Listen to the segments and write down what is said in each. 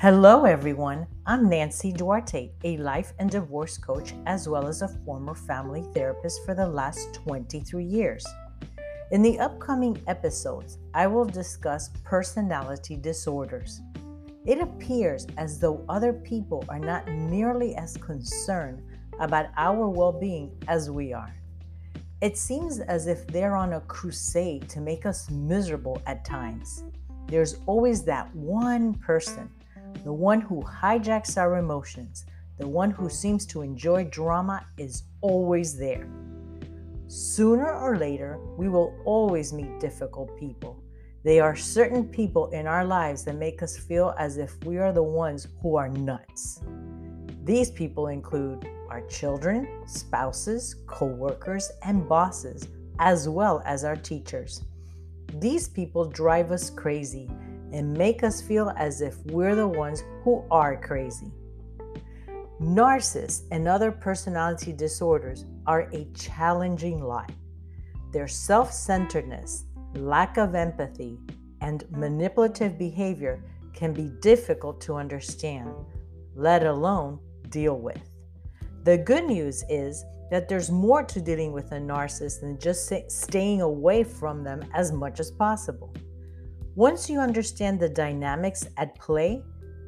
Hello, everyone. I'm Nancy Duarte, a life and divorce coach, as well as a former family therapist for the last 23 years. In the upcoming episodes, I will discuss personality disorders. It appears as though other people are not nearly as concerned about our well being as we are. It seems as if they're on a crusade to make us miserable at times. There's always that one person, the one who hijacks our emotions, the one who seems to enjoy drama is always there. Sooner or later, we will always meet difficult people. They are certain people in our lives that make us feel as if we are the ones who are nuts. These people include our children, spouses, co workers, and bosses, as well as our teachers. These people drive us crazy and make us feel as if we're the ones who are crazy. Narcissists and other personality disorders are a challenging lot. Their self centeredness, lack of empathy, and manipulative behavior can be difficult to understand, let alone deal with. The good news is that there's more to dealing with a narcissist than just staying away from them as much as possible. Once you understand the dynamics at play,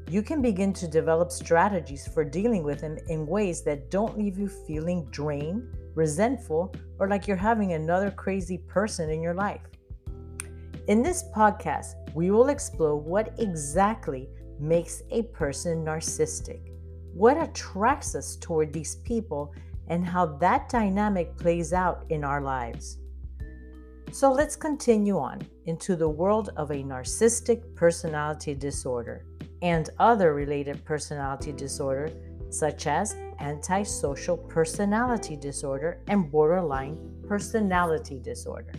you can begin to develop strategies for dealing with them in ways that don't leave you feeling drained, resentful, or like you're having another crazy person in your life. In this podcast, we will explore what exactly makes a person narcissistic what attracts us toward these people, and how that dynamic plays out in our lives. So let's continue on into the world of a narcissistic personality disorder and other related personality disorder such as antisocial personality disorder and borderline personality disorder.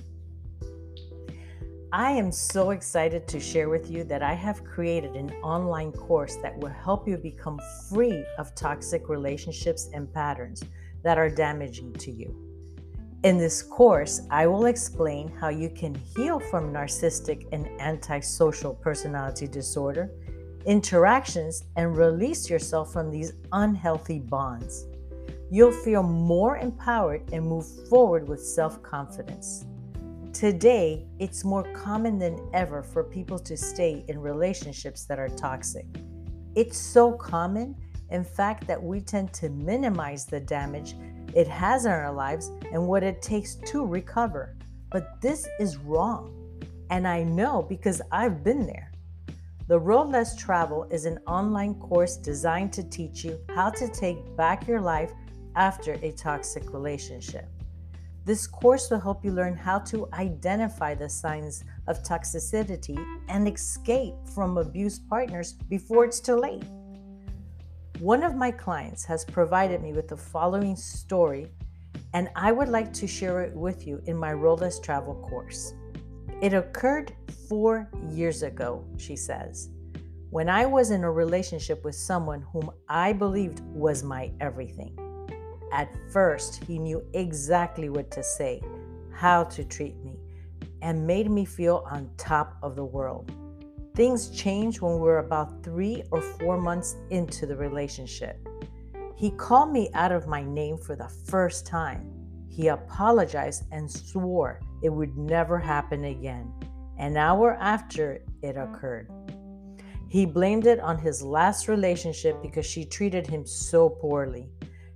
I am so excited to share with you that I have created an online course that will help you become free of toxic relationships and patterns that are damaging to you. In this course, I will explain how you can heal from narcissistic and antisocial personality disorder, interactions, and release yourself from these unhealthy bonds. You'll feel more empowered and move forward with self confidence. Today, it's more common than ever for people to stay in relationships that are toxic. It's so common, in fact, that we tend to minimize the damage it has in our lives and what it takes to recover. But this is wrong. And I know because I've been there. The Road Less Travel is an online course designed to teach you how to take back your life after a toxic relationship. This course will help you learn how to identify the signs of toxicity and escape from abused partners before it's too late. One of my clients has provided me with the following story, and I would like to share it with you in my Road Less Travel course. It occurred four years ago, she says, when I was in a relationship with someone whom I believed was my everything. At first, he knew exactly what to say, how to treat me, and made me feel on top of the world. Things changed when we were about three or four months into the relationship. He called me out of my name for the first time. He apologized and swore it would never happen again. An hour after it occurred, he blamed it on his last relationship because she treated him so poorly.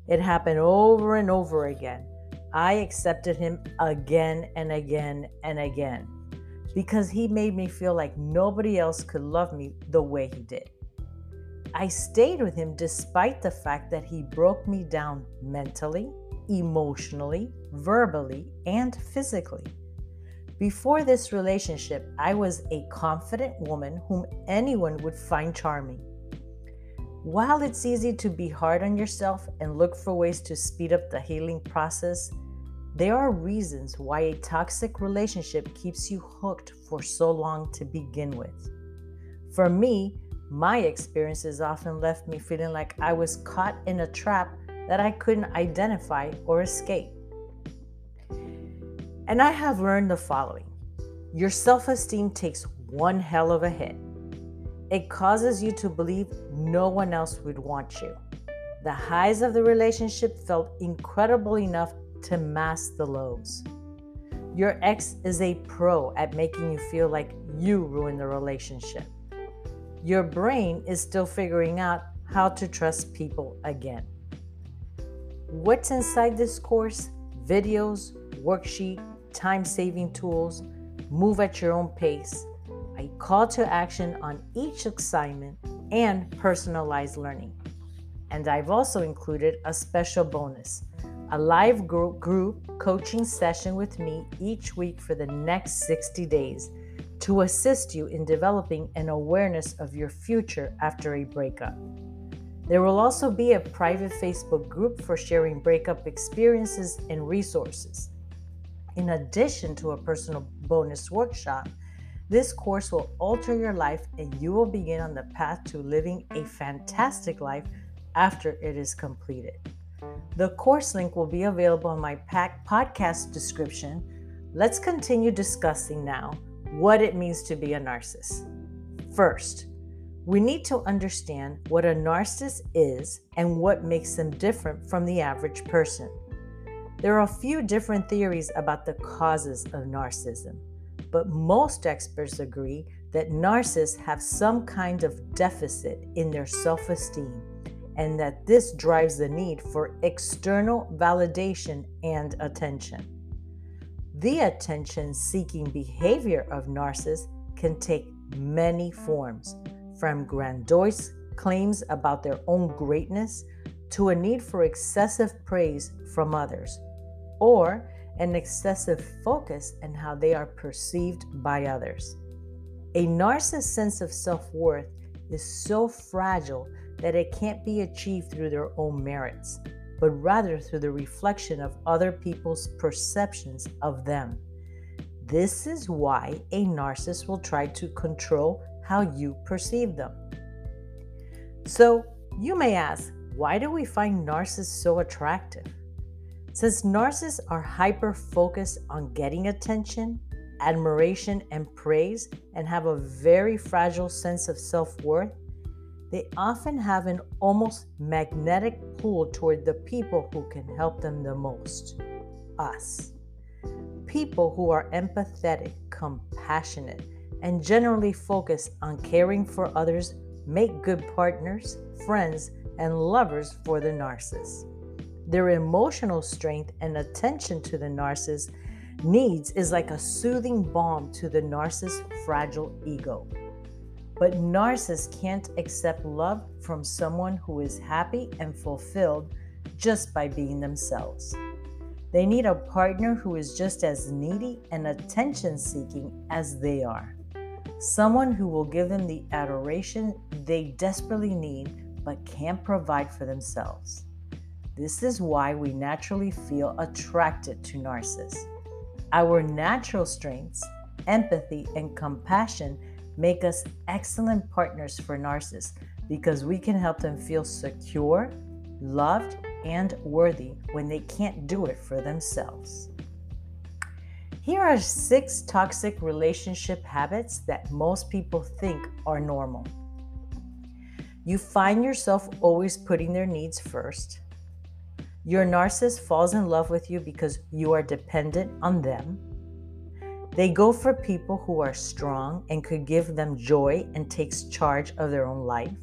It happened over and over again. I accepted him again and again and again because he made me feel like nobody else could love me the way he did. I stayed with him despite the fact that he broke me down mentally, emotionally, verbally, and physically. Before this relationship, I was a confident woman whom anyone would find charming. While it's easy to be hard on yourself and look for ways to speed up the healing process, there are reasons why a toxic relationship keeps you hooked for so long to begin with. For me, my experiences often left me feeling like I was caught in a trap that I couldn't identify or escape. And I have learned the following your self esteem takes one hell of a hit. It causes you to believe no one else would want you. The highs of the relationship felt incredible enough to mask the lows. Your ex is a pro at making you feel like you ruined the relationship. Your brain is still figuring out how to trust people again. What's inside this course? Videos, worksheet, time saving tools, move at your own pace, a call to action on each assignment, and personalized learning. And I've also included a special bonus a live group coaching session with me each week for the next 60 days to assist you in developing an awareness of your future after a breakup. There will also be a private Facebook group for sharing breakup experiences and resources. In addition to a personal bonus workshop, this course will alter your life and you will begin on the path to living a fantastic life after it is completed. The course link will be available in my podcast description. Let's continue discussing now what it means to be a narcissist. First, we need to understand what a narcissist is and what makes them different from the average person. There are a few different theories about the causes of narcissism, but most experts agree that narcissists have some kind of deficit in their self esteem and that this drives the need for external validation and attention. The attention seeking behavior of narcissists can take many forms, from grandiose claims about their own greatness to a need for excessive praise from others, or an excessive focus on how they are perceived by others. A narcissist's sense of self worth is so fragile that it can't be achieved through their own merits, but rather through the reflection of other people's perceptions of them. This is why a narcissist will try to control how you perceive them. So, you may ask, why do we find narcissists so attractive? Since narcissists are hyper focused on getting attention, admiration, and praise, and have a very fragile sense of self worth, they often have an almost magnetic pull toward the people who can help them the most us. People who are empathetic, compassionate, and generally focused on caring for others make good partners, friends, and lovers for the narcissist. Their emotional strength and attention to the narcissist needs is like a soothing balm to the narcissist's fragile ego. But narcissists can't accept love from someone who is happy and fulfilled just by being themselves. They need a partner who is just as needy and attention seeking as they are. Someone who will give them the adoration they desperately need but can't provide for themselves. This is why we naturally feel attracted to narcissists. Our natural strengths, empathy, and compassion make us excellent partners for narcissists because we can help them feel secure, loved, and worthy when they can't do it for themselves. Here are six toxic relationship habits that most people think are normal. You find yourself always putting their needs first. Your narcissist falls in love with you because you are dependent on them. They go for people who are strong and could give them joy and takes charge of their own life.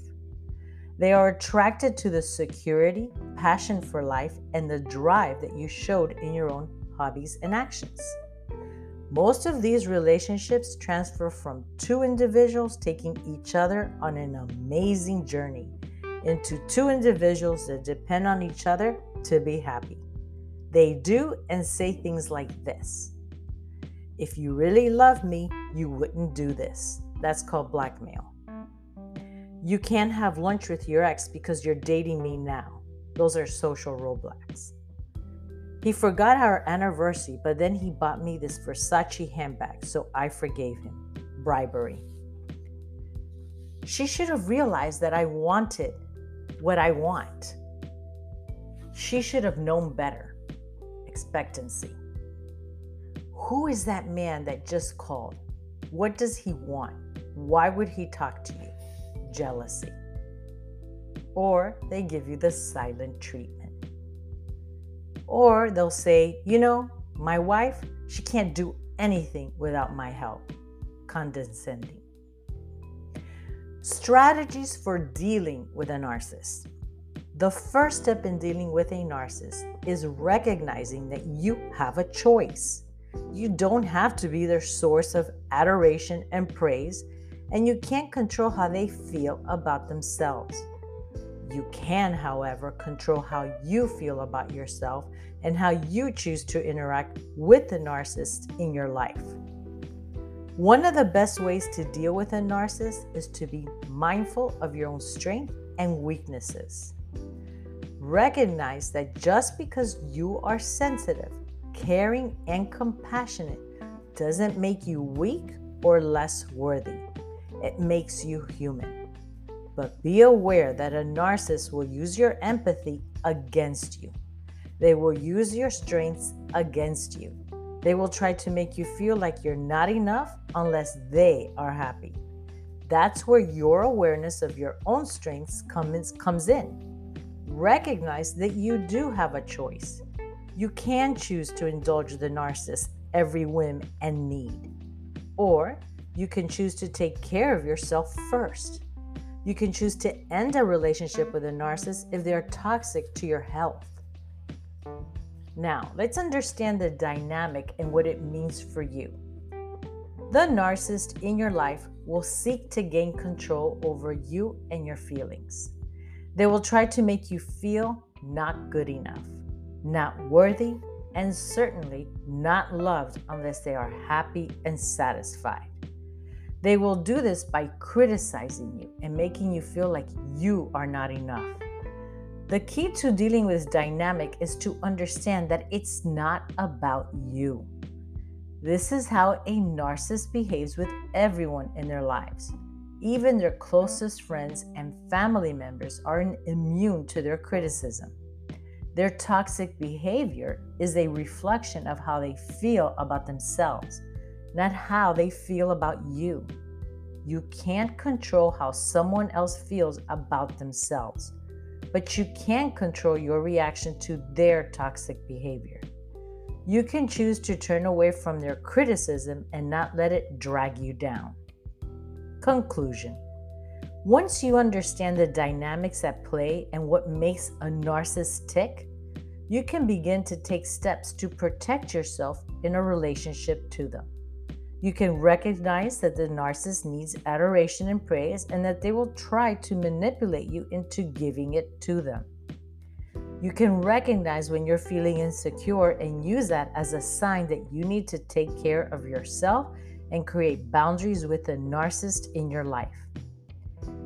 They are attracted to the security, passion for life, and the drive that you showed in your own hobbies and actions. Most of these relationships transfer from two individuals taking each other on an amazing journey into two individuals that depend on each other to be happy. They do and say things like this if you really love me, you wouldn't do this. That's called blackmail. You can't have lunch with your ex because you're dating me now. Those are social roadblocks. He forgot our anniversary, but then he bought me this Versace handbag, so I forgave him. Bribery. She should have realized that I wanted what I want. She should have known better. Expectancy. Who is that man that just called? What does he want? Why would he talk to you? jealousy. Or they give you the silent treatment. Or they'll say, you know, my wife, she can't do anything without my help. Condescending. Strategies for dealing with a narcissist. The first step in dealing with a narcissist is recognizing that you have a choice. You don't have to be their source of adoration and praise, and you can't control how they feel about themselves. You can, however, control how you feel about yourself and how you choose to interact with the narcissist in your life. One of the best ways to deal with a narcissist is to be mindful of your own strength and weaknesses. Recognize that just because you are sensitive, caring, and compassionate doesn't make you weak or less worthy. It makes you human. But be aware that a narcissist will use your empathy against you. They will use your strengths against you. They will try to make you feel like you're not enough unless they are happy. That's where your awareness of your own strengths comes, in. Recognize that you do have a choice. You can choose to indulge the narcissist every whim and need, or you can choose to take care of yourself first. You can choose to end a relationship with a narcissist if they are toxic to your health. Now, let's understand the dynamic and what it means for you. The narcissist in your life will seek to gain control over you and your feelings. They will try to make you feel not good enough, not worthy, and certainly not loved unless they are happy and satisfied. They will do this by criticizing you and making you feel like you are not enough. The key to dealing with dynamic is to understand that it's not about you. This is how a narcissist behaves with everyone in their lives. Even their closest friends and family members are immune to their criticism. Their toxic behavior is a reflection of how they feel about themselves not how they feel about you. You can't control how someone else feels about themselves, but you can control your reaction to their toxic behavior. You can choose to turn away from their criticism and not let it drag you down. Conclusion Once you understand the dynamics at play and what makes a narcissist tick, you can begin to take steps to protect yourself in a relationship to them. You can recognize that the narcissist needs adoration and praise and that they will try to manipulate you into giving it to them. You can recognize when you're feeling insecure and use that as a sign that you need to take care of yourself and create boundaries with the narcissist in your life.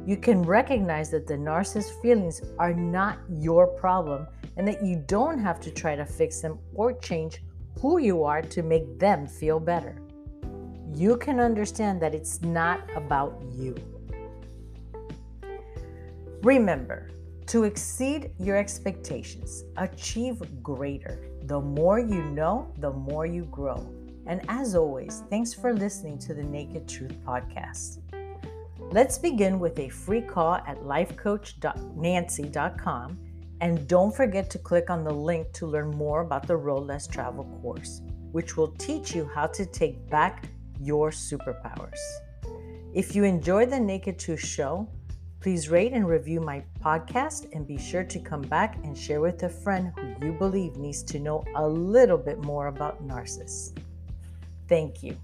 You can recognize that the narcissist's feelings are not your problem and that you don't have to try to fix them or change who you are to make them feel better you can understand that it's not about you. Remember, to exceed your expectations, achieve greater. The more you know, the more you grow. And as always, thanks for listening to the Naked Truth Podcast. Let's begin with a free call at lifecoachnancy.com. And don't forget to click on the link to learn more about the Road Less Travel course, which will teach you how to take back your superpowers. If you enjoyed the Naked Truth show, please rate and review my podcast and be sure to come back and share with a friend who you believe needs to know a little bit more about narcissists. Thank you.